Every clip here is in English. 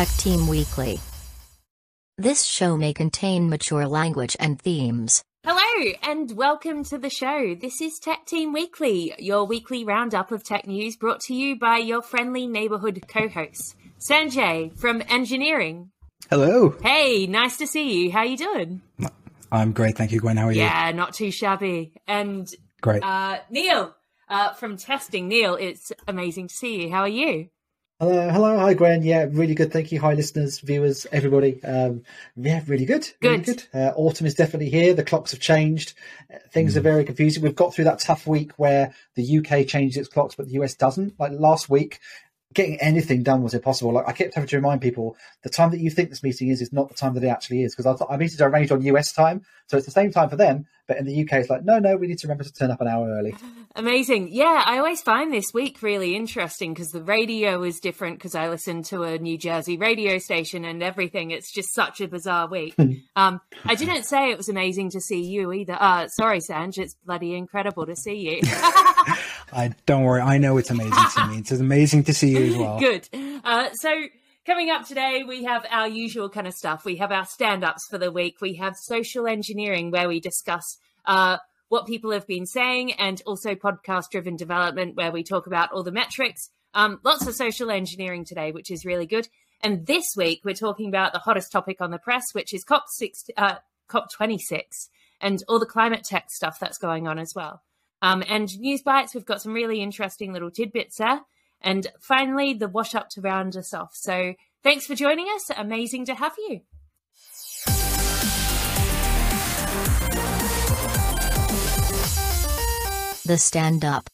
Tech Team Weekly. This show may contain mature language and themes. Hello and welcome to the show. This is Tech Team Weekly, your weekly roundup of tech news brought to you by your friendly neighborhood co-hosts. Sanjay from engineering. Hello. Hey, nice to see you. How you doing? I'm great, thank you, Gwen. How are you? Yeah, not too shabby. And Great. uh, Neil uh, from testing. Neil, it's amazing to see you. How are you? Hello, hello, hi Gwen. Yeah, really good. Thank you. Hi, listeners, viewers, everybody. Um, yeah, really good. Really Good. good. Uh, autumn is definitely here. The clocks have changed. Uh, Things are very confusing. We've got through that tough week where the UK changed its clocks, but the US doesn't. Like last week, getting anything done was impossible. Like I kept having to remind people the time that you think this meeting is is not the time that it actually is because I thought I meeting arranged on US time, so it's the same time for them. But in the UK, it's like no, no, we need to remember to turn up an hour early. Amazing. Yeah, I always find this week really interesting because the radio is different because I listen to a New Jersey radio station and everything. It's just such a bizarre week. um, I didn't say it was amazing to see you either. Uh, sorry, Sanj, it's bloody incredible to see you. I don't worry. I know it's amazing to me. It's amazing to see you as well. Good. Uh, so coming up today, we have our usual kind of stuff. We have our stand-ups for the week. We have social engineering where we discuss uh, what people have been saying, and also podcast-driven development where we talk about all the metrics. Um, lots of social engineering today, which is really good. And this week, we're talking about the hottest topic on the press, which is COP six, uh, COP twenty six, and all the climate tech stuff that's going on as well. Um, and news bites, we've got some really interesting little tidbits there. And finally, the wash up to round us off. So thanks for joining us. Amazing to have you. The Stand Up.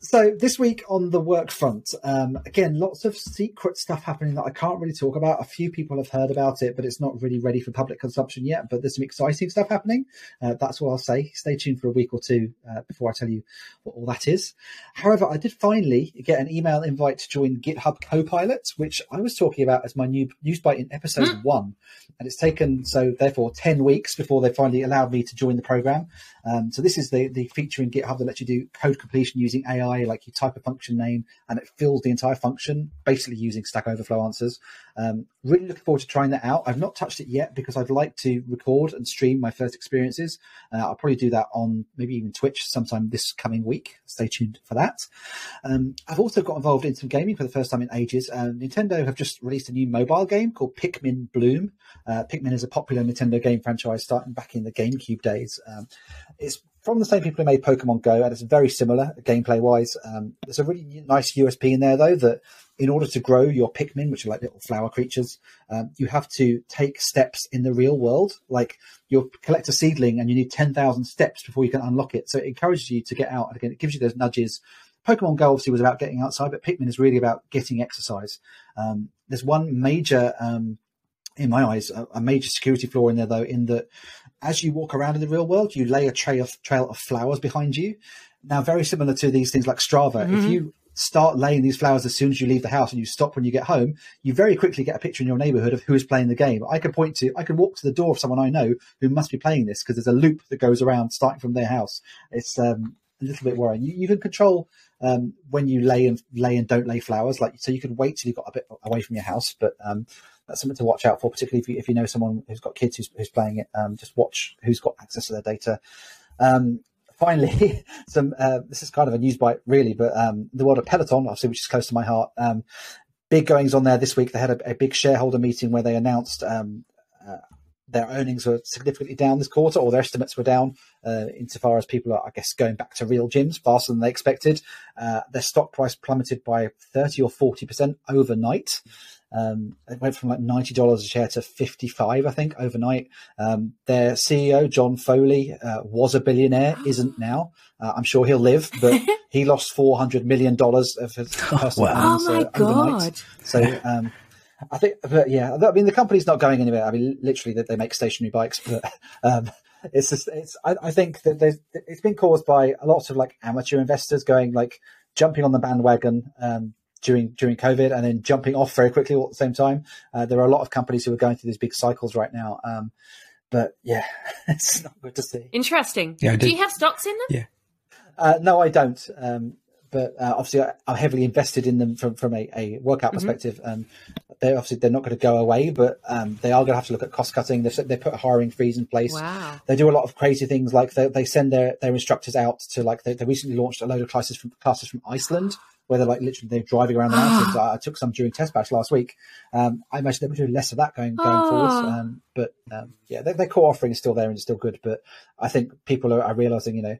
So this week on the work front, um, again, lots of secret stuff happening that I can't really talk about. A few people have heard about it, but it's not really ready for public consumption yet. But there's some exciting stuff happening. Uh, that's all I'll say. Stay tuned for a week or two uh, before I tell you what all that is. However, I did finally get an email invite to join GitHub Copilot, which I was talking about as my new news bite in episode one, and it's taken so therefore ten weeks before they finally allowed me to join the program. Um, so this is the the feature in GitHub that lets you do code completion using AI, like you type a function name and it fills the entire function, basically using Stack Overflow answers. Um, really looking forward to trying that out. I've not touched it yet because I'd like to record and stream my first experiences. Uh, I'll probably do that on maybe even Twitch sometime this coming week. Stay tuned for that. Um, I've also got involved in some gaming for the first time in ages. Uh, Nintendo have just released a new mobile game called Pikmin Bloom. Uh, Pikmin is a popular Nintendo game franchise starting back in the GameCube days. Um, it's from the same people who made Pokemon Go, and it's very similar gameplay wise. Um, there's a really nice USP in there, though, that in order to grow your Pikmin, which are like little flower creatures, um, you have to take steps in the real world. Like you'll collect a seedling and you need 10,000 steps before you can unlock it. So it encourages you to get out. And again, it gives you those nudges. Pokemon Go obviously was about getting outside, but Pikmin is really about getting exercise. Um, there's one major, um, in my eyes, a, a major security flaw in there, though, in that as you walk around in the real world, you lay a trail of, trail of flowers behind you. Now, very similar to these things like Strava, if you start laying these flowers as soon as you leave the house and you stop when you get home, you very quickly get a picture in your neighborhood of who is playing the game. I can point to, I can walk to the door of someone I know who must be playing this because there's a loop that goes around starting from their house. It's um, a little bit worrying. You, you can control um, when you lay and lay and don't lay flowers, like so you can wait till you got a bit away from your house, but um, that's something to watch out for, particularly if you, if you know someone who's got kids who's, who's playing it. Um, just watch who's got access to their data. Um, finally, some uh, this is kind of a news bite, really, but um, the world of Peloton, obviously, which is close to my heart. Um, big goings on there this week. They had a, a big shareholder meeting where they announced um, uh, their earnings were significantly down this quarter, or their estimates were down, uh, insofar as people are, I guess, going back to real gyms faster than they expected. Uh, their stock price plummeted by 30 or 40% overnight. Um, it went from like ninety dollars a share to fifty five, I think, overnight. Um, their CEO John Foley uh, was a billionaire, isn't now. Uh, I'm sure he'll live, but he lost four hundred million dollars of his personal wow. Oh my uh. God. So um, I think, but yeah, I mean, the company's not going anywhere. I mean, literally, they, they make stationary bikes, but um, it's just, it's. I, I think that there's, it's been caused by a lot of like amateur investors going like jumping on the bandwagon. Um, during during COVID and then jumping off very quickly all at the same time. Uh, there are a lot of companies who are going through these big cycles right now. Um, but yeah, it's not good to see. Interesting. Yeah, I Do you have stocks in them? Yeah. Uh, no, I don't. Um, but uh, obviously I, am heavily invested in them from from a, a workout mm-hmm. perspective. Um, they obviously they're not going to go away, but um, they are going to have to look at cost cutting. They've they put a hiring freeze in place. Wow. They do a lot of crazy things like they, they send their, their instructors out to like they, they recently launched a load of classes from classes from Iceland where they're like literally they're driving around the mountains. I, I, took some during TestBash last week. Um, I imagine they will do less of that going going oh. forwards. Um, but um, yeah, their, their, core offering is still there and it's still good. But I think people are, are realizing, you know,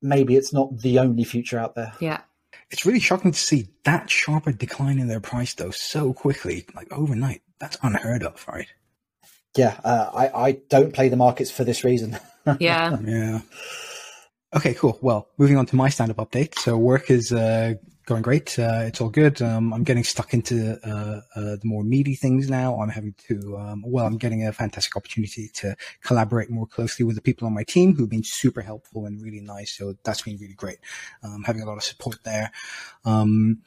maybe it's not the only future out there. Yeah. It's really shocking to see that sharper decline in their price though so quickly, like overnight. That's unheard of, right? Yeah, uh, I I don't play the markets for this reason. yeah. yeah. Okay, cool. Well, moving on to my stand-up update. So work is uh, going great. Uh, it's all good. Um, I'm getting stuck into uh, uh, the more meaty things now. I'm having to, um, well, I'm getting a fantastic opportunity to collaborate more closely with the people on my team who've been super helpful and really nice. So that's been really great. Um, having a lot of support there. Um,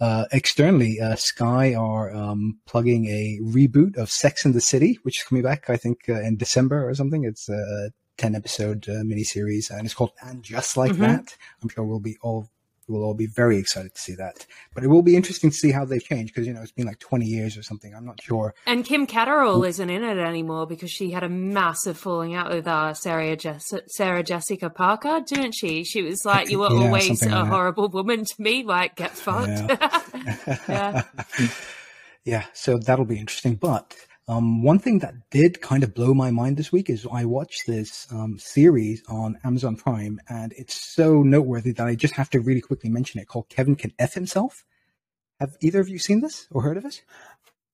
uh, externally, uh, Sky are um, plugging a reboot of Sex in the City, which is coming back, I think, uh, in December or something. It's a 10 episode uh, miniseries and it's called And Just Like mm-hmm. That. I'm sure we'll be all we'll all be very excited to see that. But it will be interesting to see how they've changed because you know it's been like 20 years or something. I'm not sure. And Kim Cattrall isn't in it anymore because she had a massive falling out with uh, Sarah, Jess- Sarah Jessica Parker, didn't she? She was like, "You were yeah, always a like horrible woman to me. Like, get fucked." Yeah. yeah. yeah. So that'll be interesting, but. Um, one thing that did kind of blow my mind this week is I watched this um, series on Amazon Prime, and it's so noteworthy that I just have to really quickly mention it called Kevin Can F Himself. Have either of you seen this or heard of it?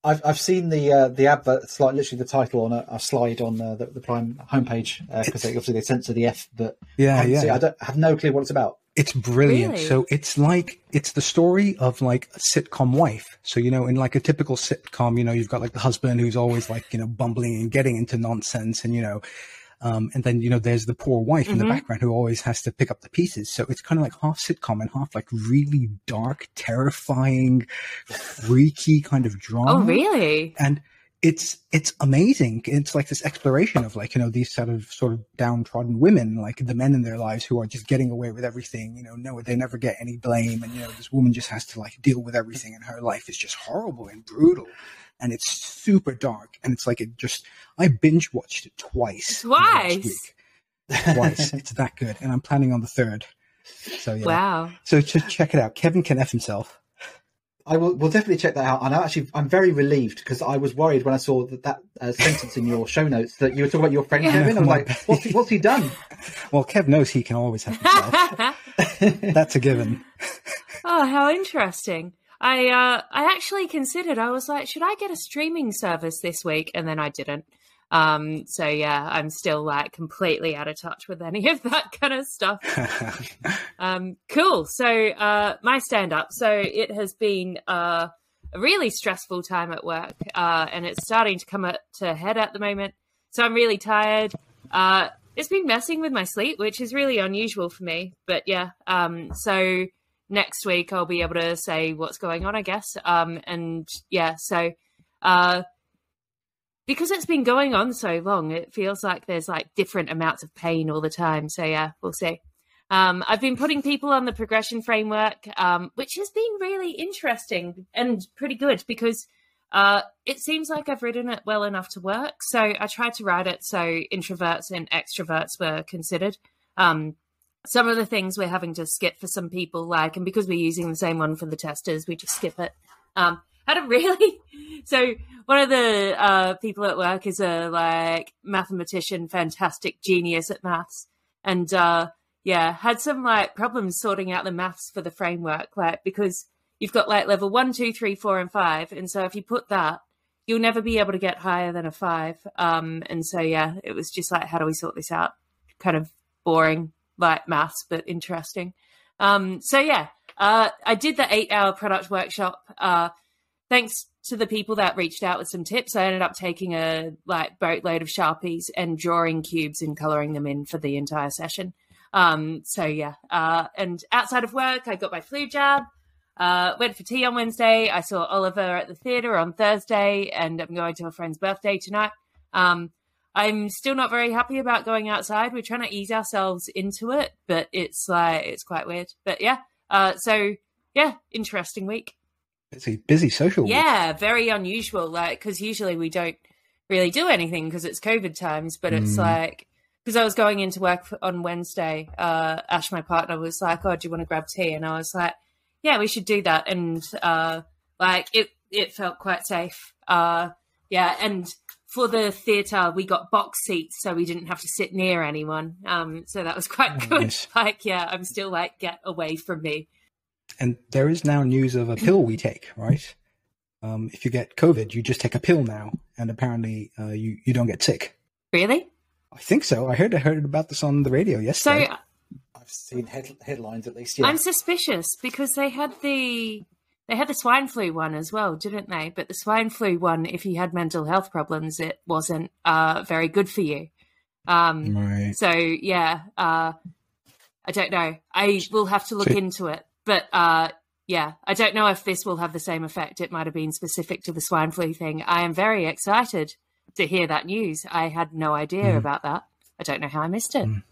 I've I've seen the uh, the advert. It's like literally the title on a, a slide on uh, the, the Prime homepage because uh, obviously they censor the F. But yeah, yeah, see, I don't have no clue what it's about. It's brilliant. Really? So it's like it's the story of like a sitcom wife. So you know, in like a typical sitcom, you know, you've got like the husband who's always like you know bumbling and getting into nonsense, and you know, um, and then you know there's the poor wife mm-hmm. in the mm-hmm. background who always has to pick up the pieces. So it's kind of like half sitcom and half like really dark, terrifying, freaky kind of drama. Oh, really? And it's it's amazing. It's like this exploration of like you know these sort of sort of downtrodden women, like the men in their lives who are just getting away with everything. You know, no, they never get any blame, and you know this woman just has to like deal with everything, and her life is just horrible and brutal, and it's super dark. And it's like it just I binge watched it twice. Twice. Twice. it's that good, and I'm planning on the third. So yeah. Wow. So just check it out. Kevin can f himself. I will will definitely check that out. And I actually, I'm very relieved because I was worried when I saw that, that uh, sentence in your show notes that you were talking about your friend yeah. Kevin. I'm like, what's he, what's he done? Well, Kev knows he can always help himself. That's a given. Oh, how interesting. I uh, I actually considered. I was like, should I get a streaming service this week? And then I didn't. Um, so yeah, I'm still like completely out of touch with any of that kind of stuff. um, cool. So uh, my stand up. So it has been uh, a really stressful time at work, uh, and it's starting to come at, to head at the moment. So I'm really tired. Uh, it's been messing with my sleep, which is really unusual for me. But yeah, um, so next week I'll be able to say what's going on, I guess. Um, and yeah, so uh, because it's been going on so long, it feels like there's like different amounts of pain all the time. So yeah, we'll see. Um, I've been putting people on the progression framework, um, which has been really interesting and pretty good because uh, it seems like I've written it well enough to work. So I tried to write it so introverts and extroverts were considered. Um, some of the things we're having to skip for some people, like, and because we're using the same one for the testers, we just skip it. Um, had a really so one of the uh, people at work is a like mathematician, fantastic genius at maths, and uh, yeah, had some like problems sorting out the maths for the framework, like because you've got like level one, two, three, four, and five, and so if you put that, you'll never be able to get higher than a five. Um, and so yeah, it was just like, how do we sort this out? Kind of boring, like maths, but interesting. Um, so yeah, uh, I did the eight-hour product workshop. Uh, thanks to the people that reached out with some tips, I ended up taking a like boatload of sharpies and drawing cubes and coloring them in for the entire session. Um, so yeah, uh, and outside of work, I got my flu jab. Uh, went for tea on Wednesday. I saw Oliver at the theatre on Thursday, and I'm going to a friend's birthday tonight. Um, I'm still not very happy about going outside. We're trying to ease ourselves into it, but it's like it's quite weird. But yeah, Uh, so yeah, interesting week. Busy, busy social. week. Yeah, very unusual. Like because usually we don't really do anything because it's COVID times, but it's Mm. like because I was going into work on Wednesday. Uh, Ash, my partner, was like, "Oh, do you want to grab tea?" And I was like, "Yeah, we should do that." And uh, like it, it felt quite safe. Uh, yeah, and for the theatre, we got box seats, so we didn't have to sit near anyone. Um, so that was quite Oh, good. nice. Like, yeah, I'm still like, get away from me. And there is now news of a pill we take, right? Um, if you get COVID, you just take a pill now, and apparently uh, you you don't get sick. Really? I think so. I heard I heard about this on the radio yesterday. So yesterday. I've seen head, headlines at least. Yeah. I'm suspicious because they had the they had the swine flu one as well, didn't they? But the swine flu one, if you had mental health problems, it wasn't uh, very good for you. Um, right. so yeah, uh, I don't know. I will have to look So- into it, but uh, yeah, I don't know if this will have the same effect. It might have been specific to the swine flu thing. I am very excited to hear that news. I had no idea Mhm. about that. I don't know how I missed it. Mm.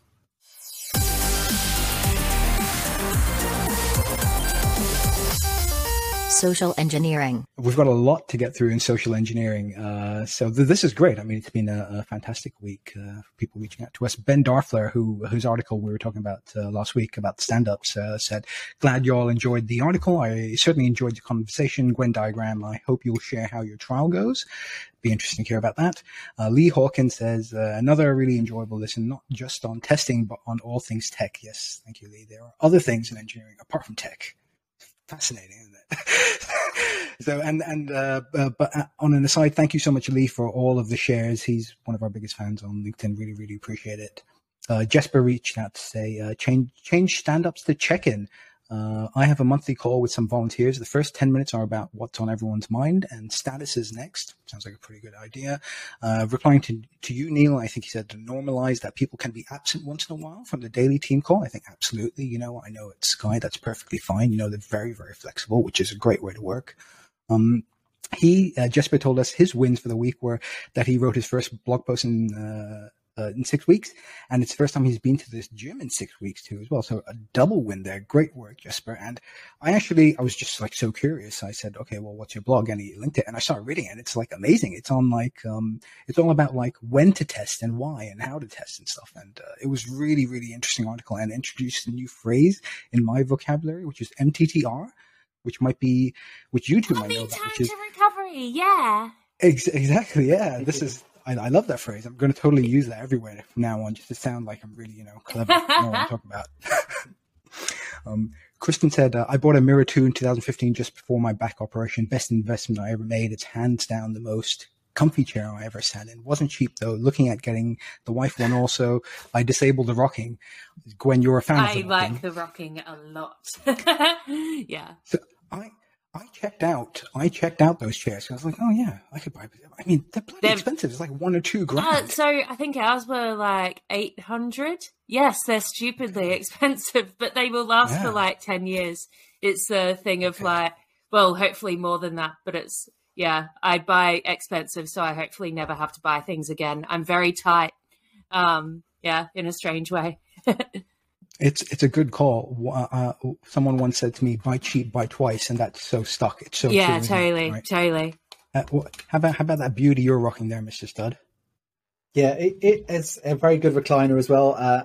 Social engineering. We've got a lot to get through in social engineering. Uh, so th- this is great. I mean, it's been a, a fantastic week uh, for people reaching out to us. Ben Darfler, who whose article we were talking about uh, last week about stand-ups, uh, said, "Glad you all enjoyed the article. I certainly enjoyed the conversation. Gwen diagram. I hope you'll share how your trial goes. Be interesting to hear about that." Uh, Lee Hawkins says, uh, "Another really enjoyable listen, not just on testing, but on all things tech." Yes, thank you, Lee. There are other things in engineering apart from tech. Fascinating, isn't it? so, and and uh, uh, but uh, on an aside, thank you so much, Lee, for all of the shares. He's one of our biggest fans on LinkedIn. Really, really appreciate it. Uh, Jesper reached out to say, uh, change change stand-ups to check-in. Uh, I have a monthly call with some volunteers. The first 10 minutes are about what's on everyone's mind and status is next. Sounds like a pretty good idea. Uh, replying to, to you, Neil, I think he said to normalize that people can be absent once in a while from the daily team call. I think absolutely. You know, I know at Sky, that's perfectly fine. You know, they're very, very flexible, which is a great way to work. Um, he, uh, Jesper told us his wins for the week were that he wrote his first blog post in, uh, in six weeks, and it's the first time he's been to this gym in six weeks too, as well. So a double win there. Great work, Jesper. And I actually, I was just like so curious. I said, okay, well, what's your blog? And he linked it, and I started reading it. And it's like amazing. It's on like, um, it's all about like when to test and why and how to test and stuff. And uh, it was really, really interesting article and introduced a new phrase in my vocabulary, which is MTTR, which might be, which you two might know about, time which is to recovery, yeah. Ex- exactly. Yeah. This is. I, I love that phrase. I'm going to totally use that everywhere from now on, just to sound like I'm really, you know, clever. I know what I'm talking about. um, Kristen said, uh, "I bought a Mirra 2 in 2015 just before my back operation. Best investment I ever made. It's hands down the most comfy chair I ever sat in. Wasn't cheap though. Looking at getting the wife one also. I disabled the rocking. Gwen, you're a fan of I the like the rocking a lot. yeah. So I I checked out I checked out those chairs. I was like, oh yeah, I could buy. Them I mean, they're bloody They're- expensive. It's like one or two grand. Uh, so I think ours were like 800. Yes, they're stupidly expensive, but they will last Yeah. for like 10 years. It's a thing of Okay. like, well, hopefully more than that, but it's, yeah, I buy expensive, so I hopefully never have to buy things again. I'm very tight. Um, yeah, in a strange way. It's it's a good call. Uh, someone once said to me, "Buy cheap, buy twice," and that's so stuck. It's so yeah, true, totally, Right. totally. Uh, how about how about that beauty you're rocking there, Mister Stud? Yeah, it, it is a very good recliner as well. Uh,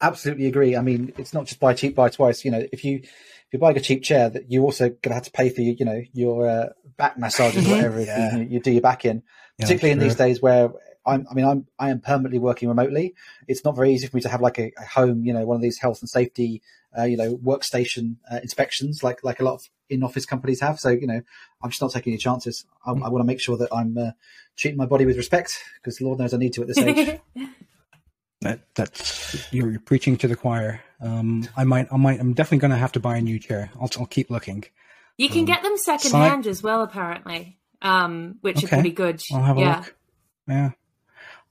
absolutely agree. I mean, it's not just buy cheap, buy twice. You know, if you if you're buying a cheap chair, that you're also going to have to pay for your, you know, your uh, back massages, whatever Yeah. you, you do your back in. Yeah, Particularly in true. these days where I'm, I mean, I'm I am permanently working remotely. It's not very easy for me to have like a, a home, you know, one of these health and safety, uh, you know, workstation uh, inspections like like a lot of in office companies have. So you know, I'm just not taking any chances. I, I want to make sure that I'm uh, treating my body with respect because Lord knows I need to at this age. That that's you're, you're preaching to the choir. Um, I might I might I'm definitely going to have to buy a new chair. I'll I'll keep looking. you can Um, get them side- secondhand as well, apparently, um, which Okay. are pretty good. I'll have a yeah. look. Yeah.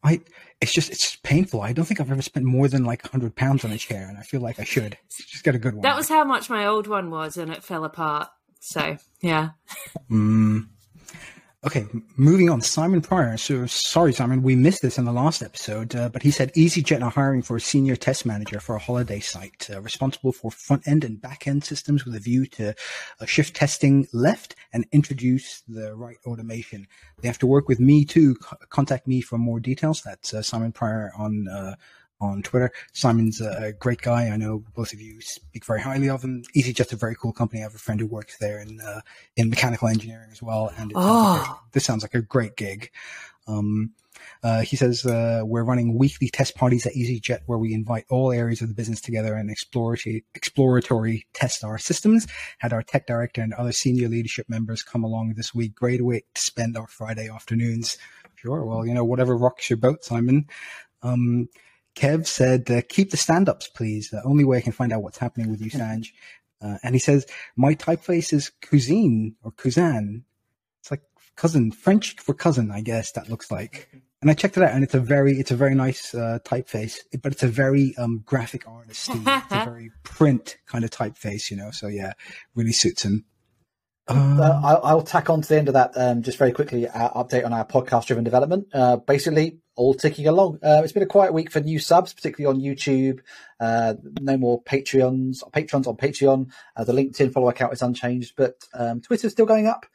I it's just it's painful. I don't think I've ever spent more than like hundred pounds on a chair, and I feel like I should. Just get a good one. That was how much my old one was, and it fell apart. So yeah, Mm. Okay, moving on. Simon Pryor. So sorry, Simon, we missed this in the last episode, uh, but he said EasyJet are hiring for a senior test manager for a holiday site, uh, responsible for front end and back end systems with a view to uh, shift testing left and introduce the right automation. They have to work with me too. C- contact me for more details. That's uh, Simon Pryor on uh, on Twitter. Simon's a great guy. I know both of you speak very highly of him. EasyJet's a very cool company. I have a friend who works there in uh, in mechanical engineering as well, and oh. sounds like a, this sounds like a great gig. Um, uh, he says uh, we're running weekly test parties at EasyJet where we invite all areas of the business together and exploratory, exploratory test our systems. Had our tech director and other senior leadership members come along this week. Great way to spend our Friday afternoons. Sure. Well, you know, whatever rocks your boat, Simon. Um, Kev said, uh, keep the stand-ups, please. The only way I can find out what's happening with you, Sanj. Uh, and he says, my typeface is cousine or cousin. It's like cousin, French for cousin, I guess that looks like. And I checked it out and it's a very, it's a very nice, uh, typeface, but it's a very, um, graphic artist. it's a very print kind of typeface, you know? So yeah, really suits him. Uh, I'll, I'll, tack on to the end of that um, just very quickly. Our update on our podcast driven development. Uh, basically, all ticking along. Uh, it's been a quiet week for new subs, particularly on YouTube. Uh, no more Patreons, patrons on Patreon. Uh, the LinkedIn follow account is unchanged, but um, Twitter's still going up,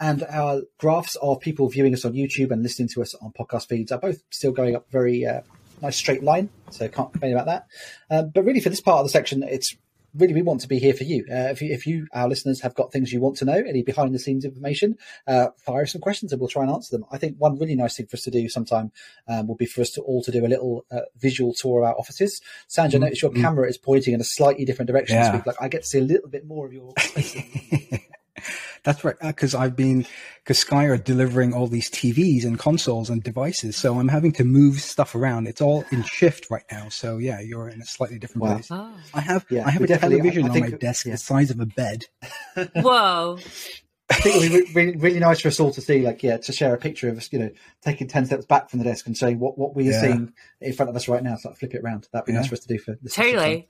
and our graphs of people viewing us on YouTube and listening to us on podcast feeds are both still going up very uh, nice straight line. So can't complain about that. Um, but really, for this part of the section, it's really we want to be here for you. Uh, if you, if you, our listeners, have got things you want to know, any behind the scenes information, uh, fire some questions and we'll try and answer them. I think one really nice thing for us to do sometime um, will be for us to all to do a little uh, visual tour of our offices. Sanj, mm-hmm. I notice your camera is pointing in a slightly different direction Yeah. Like I get to see a little bit more of your. That's right, uh, because I've been because Sky are delivering all these TVs and consoles and devices, so I'm having to move stuff around. It's all in shift right now, so yeah, you're in a slightly different Wow. place. Oh. I have Yeah, I have a definitely- I- television I on my desk yeah. the size of a bed. Whoa. I think it'll be really, really nice for us all to see, like, yeah, to share a picture of us, you know, taking 10 steps back from the desk and showing what, what we are Yeah. seeing in front of us right now. So like, flip it around. That'd be Yeah. nice for us to do for this. Totally.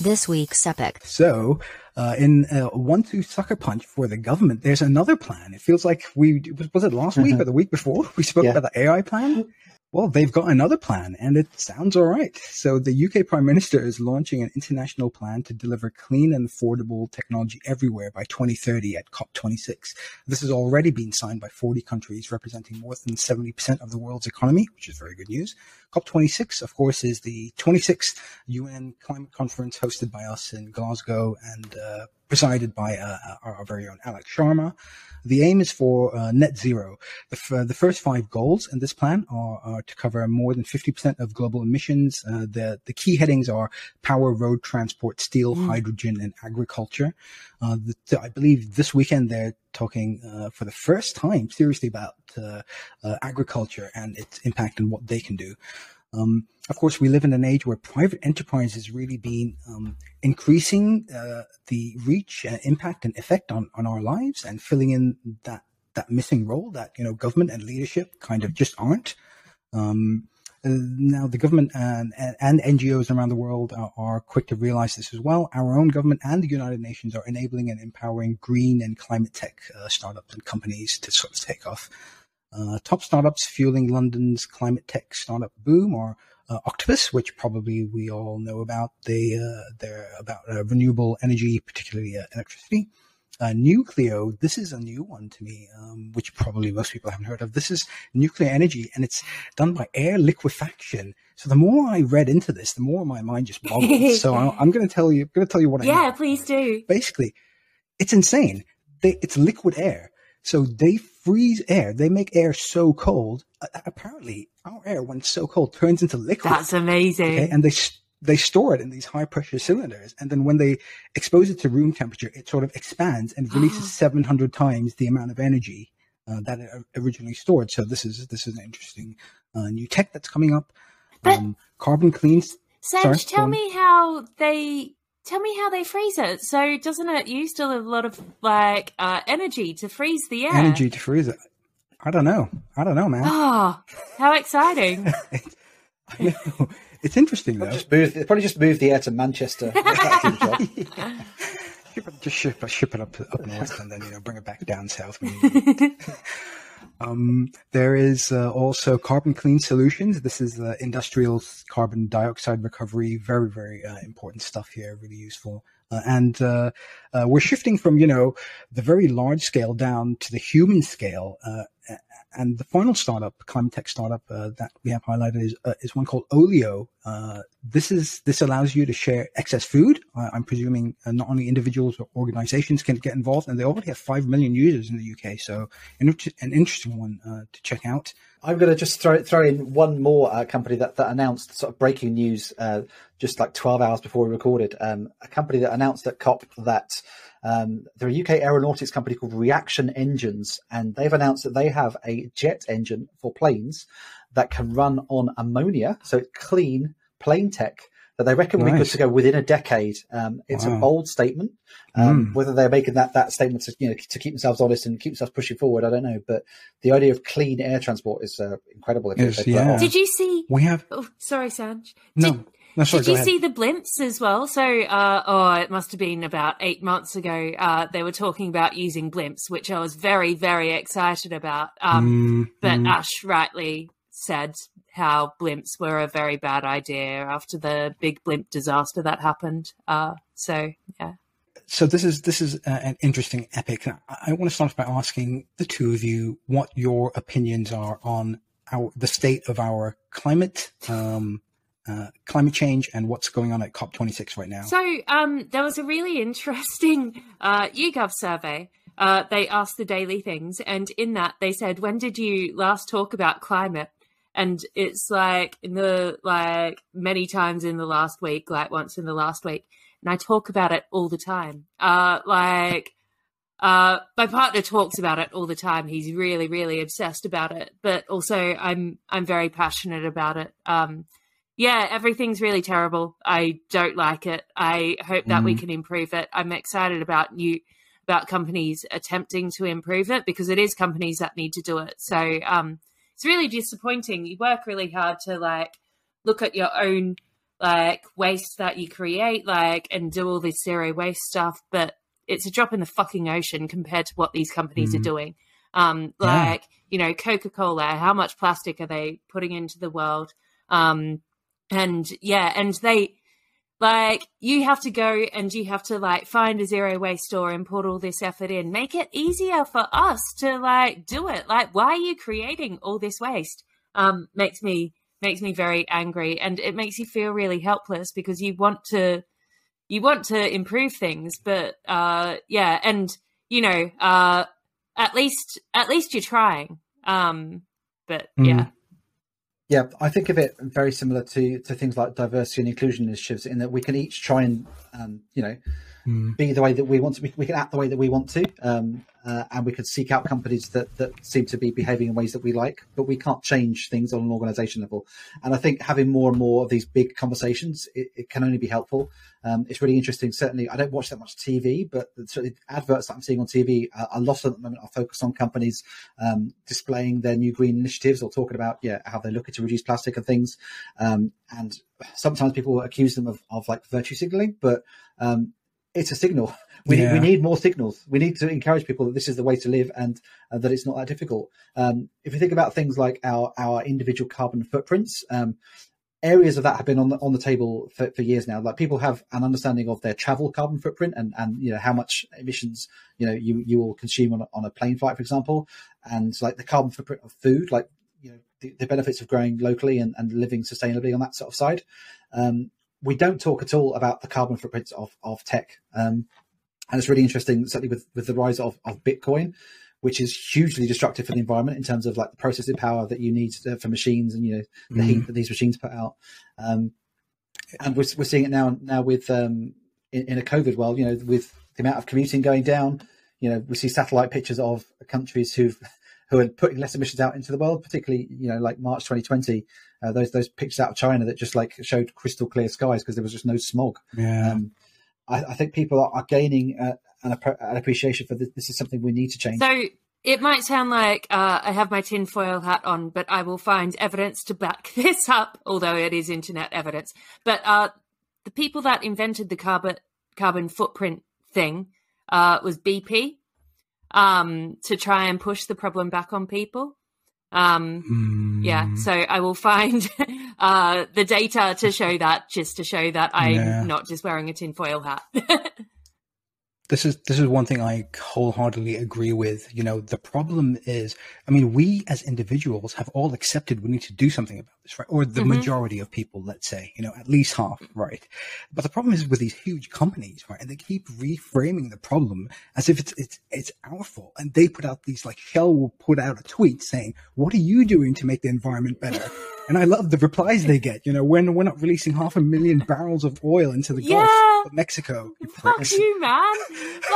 This week's epic. So, uh, in uh, one-two sucker punch for the government, there's another plan. It feels like we was, was it last week or the week before we spoke Yeah. about the AI plan. Well, they've got another plan, and it sounds all right. So, the UK Prime Minister is launching an international plan to deliver clean and affordable technology everywhere by 2030 at COP26. This has already been signed by 40 countries, representing more than 70% of the world's economy, which is very good news. COP26, of course, is the 26th UN climate conference hosted by us in Glasgow and uh, presided by uh, our, our very own Alok Sharma. The aim is for uh, net zero. The, f- the first five goals in this plan are, are to cover more than 50% of global emissions. Uh, the, the key headings are power, road transport, steel, hydrogen, and agriculture. Uh, the, I believe this weekend they're talking uh, for the first time seriously about uh, uh, agriculture and its impact and what they can do. Um, of course, we live in an age where private enterprise has really been um, increasing uh, the reach, and impact, and effect on, on our lives, and filling in that that missing role that you know government and leadership kind of just aren't. Um, uh, now, the government and, and, and NGOs around the world are, are quick to realize this as well. Our own government and the United Nations are enabling and empowering green and climate tech uh, startups and companies to sort of take off. Uh, top startups fueling London's climate tech startup boom are uh, Octopus, which probably we all know about. They uh, they're about uh, renewable energy, particularly uh, electricity. Uh, Nucleo, this is a new one to me, um, which probably most people haven't heard of. This is nuclear energy, and it's done by air liquefaction. So the more I read into this, the more my mind just boggled. so I, I'm going to tell you, going to tell you what I know Yeah, please do. basically, it's insane. They, it's liquid air. So they freeze air. They make air so cold. Uh, apparently, our air, when it's so cold, turns into liquid. That's amazing. okay? And they they store it in these high pressure cylinders, and then when they expose it to room temperature, it sort of expands and releases 700 times the amount of energy uh, that it originally stored. So this is this is an interesting uh, new tech that's coming up. But- um, carbon cleans. Sage, tell me how they tell me how they freeze it. So doesn't it use still a lot of like uh, energy to freeze the air? Energy to freeze it. I don't know. I don't know, man. Oh, how exciting! I know. It's interesting though. Just move, probably just move the air to Manchester. That's the job. Ship it- just ship, it- ship it up up north and then you know bring it back down south. um, there is uh, also Carbon Clean Solutions. This is uh, industrial carbon dioxide recovery. Very very uh, important stuff here. Really useful. Uh, and uh, uh, we're shifting from you know the very large scale down to the human scale. And the final startup, climate tech startup uh, that we have highlighted is uh, is one called Olio. Uh, this is this allows you to share excess food. I'm presuming uh, not only individuals but organizations can get involved, and they already have five million users in the UK. So an, an interesting one uh, to check out. I'm going to just throw throw in one more uh, company that, that announced sort of breaking news uh, just like 12 hours before we recorded. Um, a company that announced at COP that um, they're a UK aeronautics company called Reaction Engines, and they've announced that they have a jet engine for planes that can run on ammonia, so it's clean plane tech. That they reckon will be good to go within a decade. Um, it's a Wow. bold statement. Um, Mm. Whether they're making that that statement to you know to keep themselves honest and keep themselves pushing forward, I don't know. But the idea of clean air transport is uh, incredible. If Yes, they pull it yeah. Did you see? We have Oh, sorry, Sanj. no. Did, no, did you ahead. see the blimps as well? So, uh, oh, it must have been about eight months ago. Uh, they were talking about using blimps, which I was very, very excited about. Um, Mm, but mm. Ash rightly said how blimps were a very bad idea after the big blimp disaster that happened. Uh, so, yeah. so this is this is uh, an interesting epic. I, I want to start by asking the two of you what your opinions are on our the state of our climate, um, uh, climate change, and what's going on at COP26 right now. So um, there was a really interesting uh, YouGov survey. Uh, they asked the daily things, and in that they said, "When did you last talk about climate?" And it's like in the like many times in the last week, like once in the last week, and I talk about it all the time. Uh, like uh, my partner talks about it all the time. He's really, really obsessed about it, but also I'm I'm very passionate about it. Um, yeah, everything's really terrible. I don't like it. I hope that we can improve it. I'm excited about new about companies attempting to improve it because it is companies that need to do it. So um, it's really disappointing. You work really hard to like look at your own like waste that you create, like and do all this zero waste stuff, but it's a drop in the fucking ocean compared to what these companies are Mhm. doing. Um, Yeah. like you know, Coca Cola. How much plastic are they putting into the world? Um, and yeah, and they like you have to go and you have to like find a zero waste store and put all this effort in. Make it easier for us to like do it. Like, why are you creating all this waste? Um, makes me makes me very angry, and it makes you feel really helpless because you want to you want to improve things, but uh, yeah, and you know, uh, at least at least you're trying. Um, but Mm. yeah. Yeah, I think of it very similar to to things like diversity and inclusion initiatives, in that we can each try and um, you know Mm. be the way that we want to. We, we can act the way that we want to, um, uh, and we could seek out companies that that seem to be behaving in ways that we like. But we can't change things on an organisation level. And I think having more and more of these big conversations, it, it can only be helpful. Um, it's really interesting. Certainly, I don't watch that much TV, but the adverts that I'm seeing on TV, uh, a lot of them at the moment are focused on companies um, displaying their new green initiatives or talking about yeah how they're looking to reduce plastic and things. Um, and sometimes people accuse them of, of like virtue signaling, but um, it's a signal. We, need, we need more signals. We need to encourage people that this is the way to live and uh, that it's not that difficult. Um, if you think about things like our our individual carbon footprints, um, areas of that have been on the on the table for, for years now. Like people have an understanding of their travel carbon footprint and and you know how much emissions you know you you will consume on a, on a plane flight, for example, and like the carbon footprint of food, like you know the, the benefits of growing locally and, and living sustainably on that sort of side. Um, we don't talk at all about the carbon footprints of of tech. Um, and it's really interesting, certainly with, with the rise of, of Bitcoin, which is hugely destructive for the environment in terms of like the processing power that you need uh, for machines and you know the heat that these machines put out. Um, and we're, we're seeing it now now with um, in, in a COVID world, you know, with the amount of commuting going down. You know, we see satellite pictures of countries who've who are putting less emissions out into the world, particularly you know like March 2020. Uh, those those pictures out of China that just like showed crystal clear skies because there was just no smog. Yeah. Um, I, I think people are, are gaining uh, an, an appreciation for this. This is something we need to change. So it might sound like uh, I have my tinfoil hat on, but I will find evidence to back this up, although it is internet evidence. But uh, the people that invented the carbon carbon footprint thing uh, was BP um, to try and push the problem back on people. Um, Mm, yeah, so I will find uh, the data to show that, just to show that I'm Yeah. not just wearing a tinfoil hat. this is this is one thing I wholeheartedly agree with. You know, the problem is, I mean, we as individuals have all accepted we need to do something about this, right? Or the Mhm. majority of people, let's say, you know, at least half, right? But the problem is with these huge companies, right? And they keep reframing the problem as if it's it's it's our fault. And they put out these like Shell will put out a tweet saying, "What are you doing to make the environment better?" And I love the replies they get. You know, when we're not releasing half a million barrels of oil into the Yeah. Gulf of Mexico. you Fuck you, man.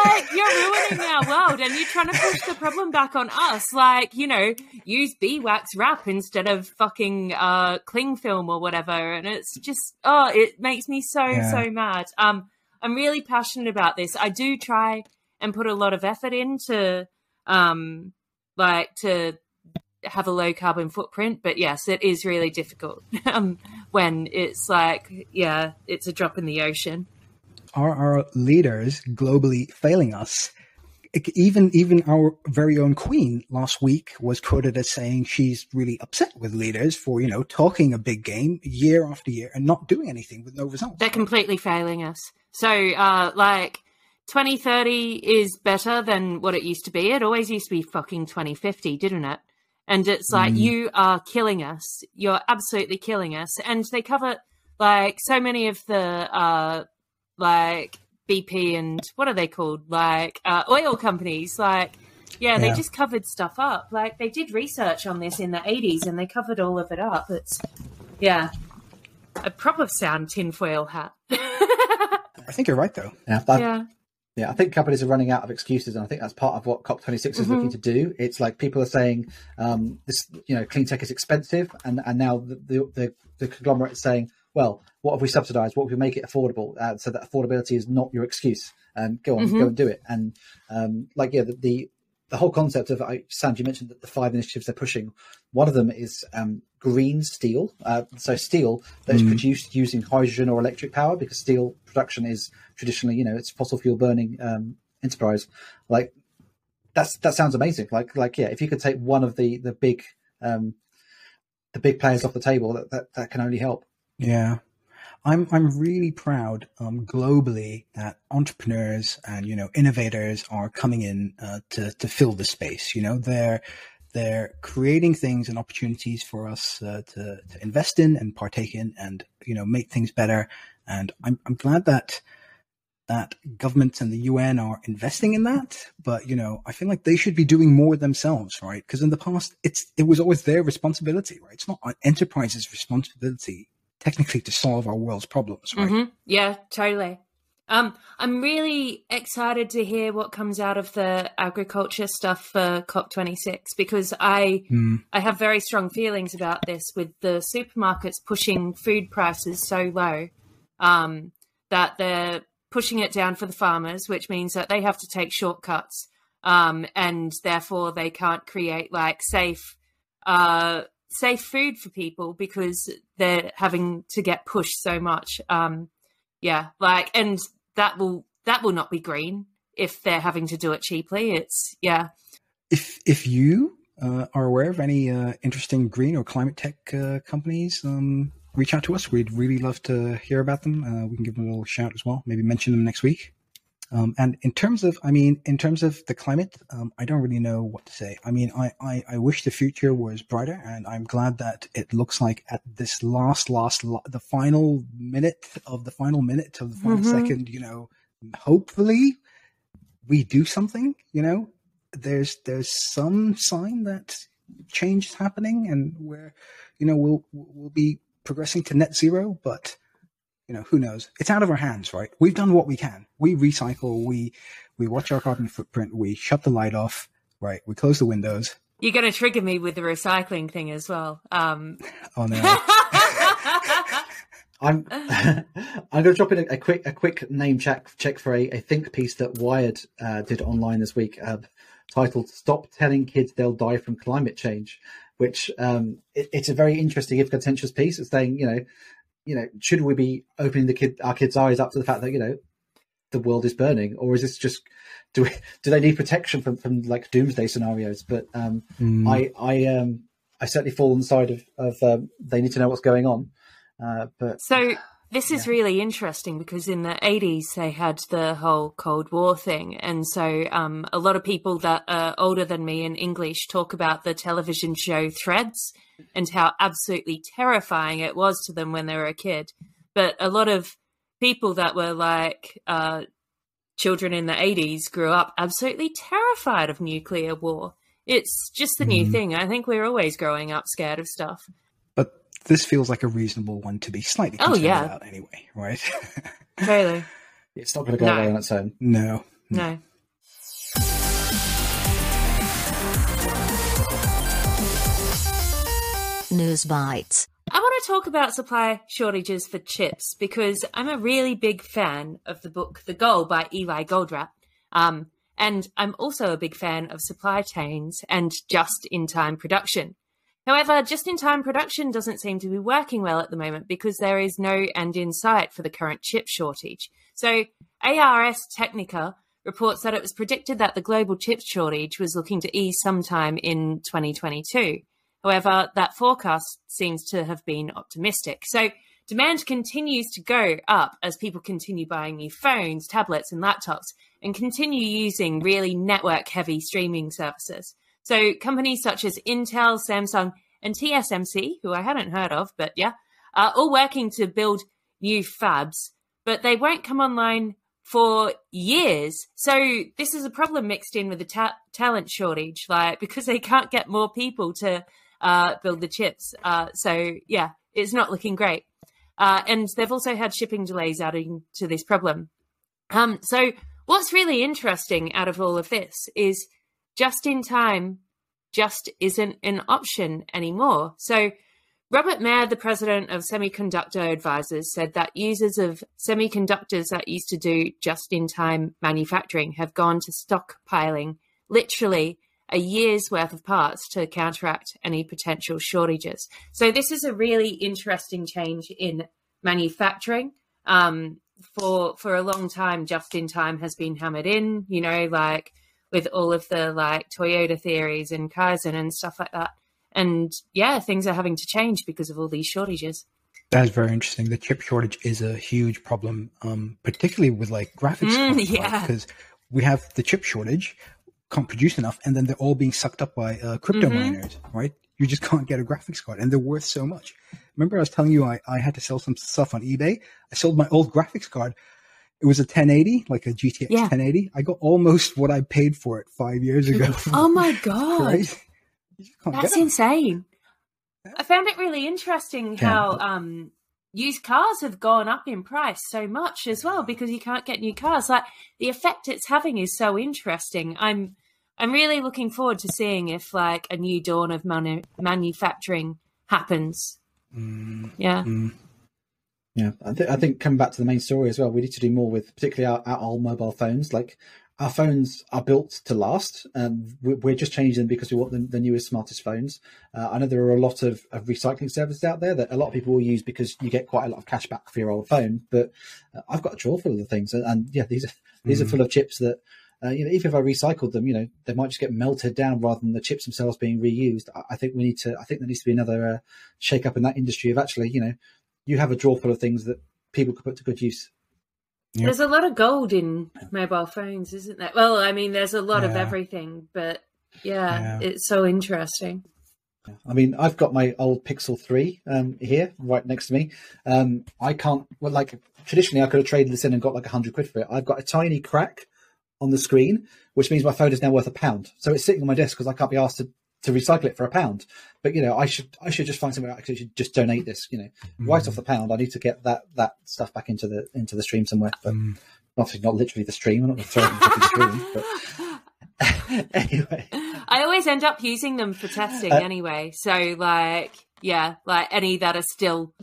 Like, you're ruining our world and you're trying to push the problem back on us. Like, you know, use beeswax wrap instead of fucking uh, cling film or whatever. And it's just, oh, it makes me so, Yeah. so mad. Um, I'm really passionate about this. I do try and put a lot of effort into, um, like, to have a low carbon footprint. But yes, it is really difficult um, when it's like, yeah, it's a drop in the ocean. Are our leaders globally failing us? Even even our very own queen last week was quoted as saying she's really upset with leaders for you know talking a big game year after year and not doing anything with no results. they're completely failing us. So, uh, like, 2030 is better than what it used to be. It always used to be fucking 2050, didn't it? And it's like, Mm. you are killing us. You're absolutely killing us. And they cover, like, so many of the, uh, like, BP and what are they called? Like, uh, oil companies. Like, yeah, they Yeah. just covered stuff up. Like, they did research on this in the 80s and they covered all of it up. It's, yeah, a proper sound tinfoil hat. I think you're right though. Yeah, I, yeah. Yeah, I think companies are running out of excuses, and I think that's part of what COP26 is looking to do. It's like people are saying, um, this, you know, clean tech is expensive, and and now the the, the, the conglomerate is saying, well, what have we subsidized? What if we make it affordable? Uh, so that affordability is not your excuse. Um, go on, go and do it. And um, like yeah, the, the the whole concept of I, Sam, you mentioned that the five initiatives they're pushing. One of them is um, green steel. Uh, so steel that is produced using hydrogen or electric power, because steel production is traditionally, you know, it's fossil fuel burning um, enterprise. Like that's that sounds amazing. Like like yeah, if you could take one of the the big um, the big players off the table, that that, that can only help. Yeah. I'm I'm really proud um, globally that entrepreneurs and you know innovators are coming in uh, to to fill the space. You know they're they're creating things and opportunities for us uh, to to invest in and partake in and you know make things better. And I'm I'm glad that that governments and the UN are investing in that. But you know I feel like they should be doing more themselves, right? Because in the past it's it was always their responsibility, right? It's not enterprise's responsibility technically to solve our world's problems, right? hmm Yeah, totally. Um, I'm really excited to hear what comes out of the agriculture stuff for COP26 because I Mm, I have very strong feelings about this with the supermarkets pushing food prices so low um, that they're pushing it down for the farmers, which means that they have to take shortcuts um, and therefore they can't create like safe uh, safe food for people because they're having to get pushed so much. Um, yeah, like and that will that will not be green if they're having to do it cheaply. It's yeah. If if you uh, are aware of any uh, interesting green or climate tech uh, companies, um, reach out to us. We'd really love to hear about them. Uh, we can give them a little shout as well. Maybe mention them next week. Um, and in terms of, I mean, in terms of the climate, um, I don't really know what to say. I mean, I, I, I wish the future was brighter, and I'm glad that it looks like at this last, last, la- the final minute of the final minute of the final Mhm. second, you know, hopefully we do something. You know, there's there's some sign that change is happening, and where, you know, we'll we'll be progressing to net zero, but you know, who knows? It's out of our hands, right? We've done what we can. We recycle, we we watch our carbon footprint, we shut the light off, right? We close the windows. You're going to trigger me with the recycling thing as well. Um, Oh no. I'm I'm going to drop in a, a quick a quick name check check for a, a think piece that Wired uh, did online this week. Uh, titled "Stop Telling Kids They'll Die from Climate Change," which um, it, it's a very interesting, if contentious piece. It's saying, you know, you know, should we be opening the kid our kids' eyes up to the fact that you know the world is burning, or is this just do we, do they need protection from from like doomsday scenarios? But um, mm. I I um I certainly fall on the side of of um, they need to know what's going on. Uh, but so this is yeah. really interesting because in the 80s they had the whole Cold War thing. And so um, a lot of people that are older than me in English talk about the television show Threads and how absolutely terrifying it was to them when they were a kid. But a lot of people that were like uh, children in the 80s grew up absolutely terrified of nuclear war. It's just the mm. new mm-hmm. thing. I think we're always growing up scared of stuff But this feels like a reasonable one to be slightly concerned oh, yeah. about anyway, right? Totally. It's not going to go no. away on its own. No. No. News bites. I want to talk about supply shortages for chips because I'm a really big fan of the book The Goal by Eli Goldratt. Um, and I'm also a big fan of supply chains and just in time production. However, just in time production doesn't seem to be working well at the moment because there is no end in sight for the current chip shortage. So, Ars Technica reports that it was predicted that the global chip shortage was looking to ease sometime in 2022. However, that forecast seems to have been optimistic. So, demand continues to go up as people continue buying new phones, tablets, and laptops and continue using really network heavy streaming services. So companies such as Intel, Samsung, and TSMC, who I hadn't heard of, but yeah, are all working to build new fabs, but they won't come online for years. So this is a problem mixed in with the ta- talent shortage, like because they can't get more people to uh, build the chips. Uh, so yeah, it's not looking great. Uh, and they've also had shipping delays adding to this problem. Um, so what's really interesting out of all of this is just in time just isn't an option anymore. So, Robert Maire, the president of Semiconductor Advisors, said that users of semiconductors that used to do just in time manufacturing have gone to stockpiling literally a year's worth of parts to counteract any potential shortages. So, this is a really interesting change in manufacturing. Um, for for a long time, just in time has been hammered in. You know, like with all of the like Toyota theories and Kaizen and stuff like that. And yeah, things are having to change because of all these shortages. That's very interesting. The chip shortage is a huge problem, um, particularly with like graphics mm, cards, yeah. because right? we have the chip shortage, can't produce enough, and then they're all being sucked up by uh, crypto mm-hmm. miners, right? You just can't get a graphics card, and they're worth so much. Remember, I was telling you I, I had to sell some stuff on eBay. I sold my old graphics card it was a 1080, like a GTX yeah. 1080. I got almost what I paid for it five years ago. oh my god, right? that's insane. Yeah. I found it really interesting how um, used cars have gone up in price so much as well because you can't get new cars. Like the effect it's having is so interesting. I'm I'm really looking forward to seeing if like a new dawn of manu- manufacturing happens. Mm, yeah. Mm. Yeah, I, th- I, think coming back to the main story as well, we need to do more with particularly our, our old mobile phones. Like our phones are built to last, and we're just changing them because we want the, the newest, smartest phones. Uh, I know there are a lot of, of, recycling services out there that a lot of people will use because you get quite a lot of cash back for your old phone. But uh, I've got a drawer full of the things, and, and yeah, these are these mm. are full of chips that. Uh, you know, even if I recycled them, you know, they might just get melted down rather than the chips themselves being reused. I, I think we need to. I think there needs to be another uh, shake up in that industry of actually, you know, you have a drawer full of things that people could put to good use. Yep. There's a lot of gold in mobile phones, isn't there? Well, I mean, there's a lot yeah. of everything, but yeah, yeah, it's so interesting. I mean, I've got my old Pixel 3 um, here right next to me. Um, I can't, well, like traditionally, I could have traded this in and got like a hundred quid for it. I've got a tiny crack on the screen, which means my phone is now worth a pound. So it's sitting on my desk because I can't be asked to to recycle it for a pound. But you know, I should I should just find somewhere I actually should just donate this. You know, mm. right off the pound, I need to get that that stuff back into the into the stream somewhere. But mm. obviously, not literally the stream. I'm not going to throw it into the stream. But anyway, I always end up using them for testing uh, anyway. So like, yeah, like any that are still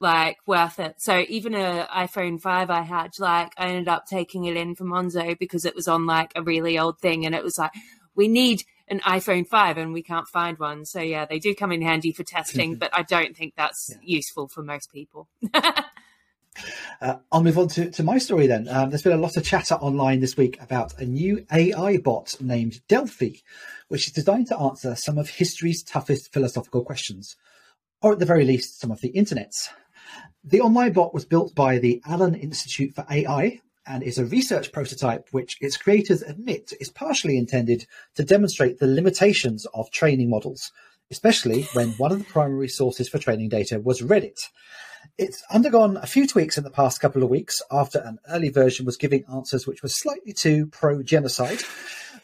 like worth it. So even a iPhone 5 I had, like I ended up taking it in for Monzo because it was on like a really old thing and it was like we need an iPhone 5 and we can't find one. So yeah, they do come in handy for testing, but I don't think that's yeah. useful for most people. Uh, I'll move on to, to my story then. Um, there's been a lot of chatter online this week about a new AI bot named Delphi, which is designed to answer some of history's toughest philosophical questions, or at the very least, some of the internet's. The online bot was built by the Allen Institute for AI and is a research prototype which its creators admit is partially intended to demonstrate the limitations of training models, especially when one of the primary sources for training data was Reddit. It's undergone a few tweaks in the past couple of weeks after an early version was giving answers which were slightly too pro genocide.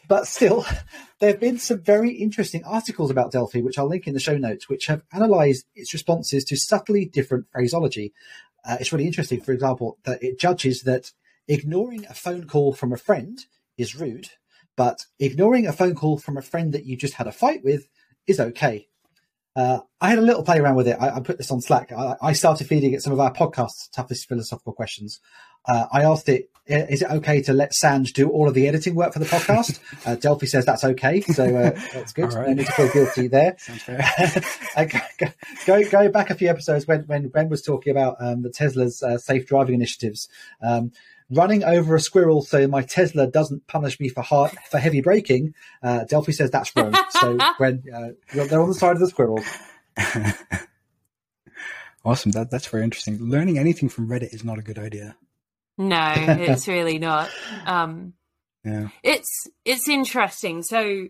But still, there have been some very interesting articles about Delphi, which I'll link in the show notes, which have analysed its responses to subtly different phraseology. Uh, it's really interesting, for example, that it judges that ignoring a phone call from a friend is rude, but ignoring a phone call from a friend that you just had a fight with is okay. Uh, I had a little play around with it. I, I put this on Slack. I, I, started feeding it some of our podcast's toughest philosophical questions. Uh, I asked it, is it okay to let Sanj do all of the editing work for the podcast? Uh, Delphi says that's okay. So uh, that's good. Right. No need to feel guilty there. go, go, go, back a few episodes when, when Ben was talking about um, the Tesla's uh, safe driving initiatives. Um, running over a squirrel so my Tesla doesn't punish me for hard, for heavy braking. Uh, Delphi says that's wrong. so when uh, they're on the side of the squirrel. awesome. That that's very interesting. Learning anything from Reddit is not a good idea. No, it's really not. Um, yeah, it's it's interesting. So,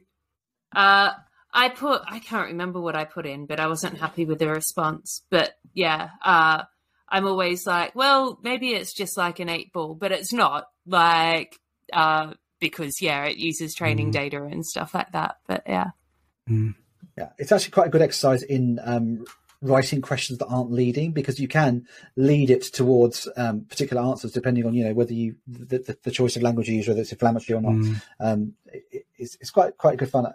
uh, I put I can't remember what I put in, but I wasn't happy with the response. But yeah, uh, I'm always like, well, maybe it's just like an eight ball, but it's not like uh, because yeah, it uses training mm. data and stuff like that. But yeah, mm. yeah, it's actually quite a good exercise in um, writing questions that aren't leading because you can lead it towards um, particular answers depending on you know whether you the, the, the choice of language you use whether it's inflammatory or not mm. um, it, it's, it's quite quite good fun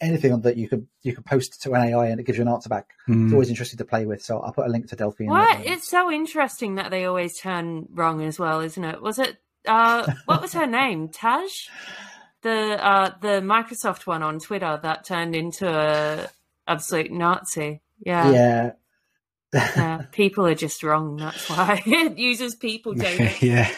anything that you can you can post to an AI and it gives you an answer back mm. it's always interesting to play with so I'll put a link to Delphi what it's so interesting that they always turn wrong as well isn't it was it uh, what was her name Taj the uh, the Microsoft one on Twitter that turned into a absolute Nazi yeah. Yeah. yeah, people are just wrong. That's why it uses people data. yeah.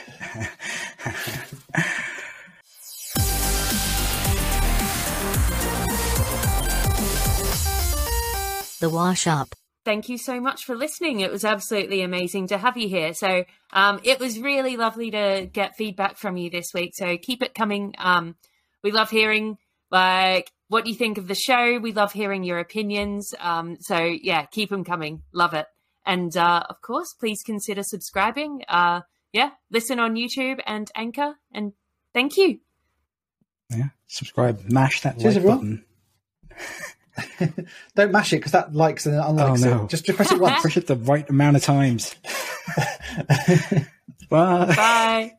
The wash up. Thank you so much for listening. It was absolutely amazing to have you here. So um, it was really lovely to get feedback from you this week. So keep it coming. Um, we love hearing like what you think of the show. We love hearing your opinions. Um, so yeah, keep them coming. Love it. And uh, of course, please consider subscribing. Uh, yeah, listen on YouTube and Anchor. And thank you. Yeah, subscribe. Mash that Cheers, like button. Don't mash it because that likes and oh, unlikes oh, no. it. Just, just press it once. Push it the right amount of times. Bye. Bye.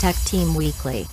Tech Team Weekly.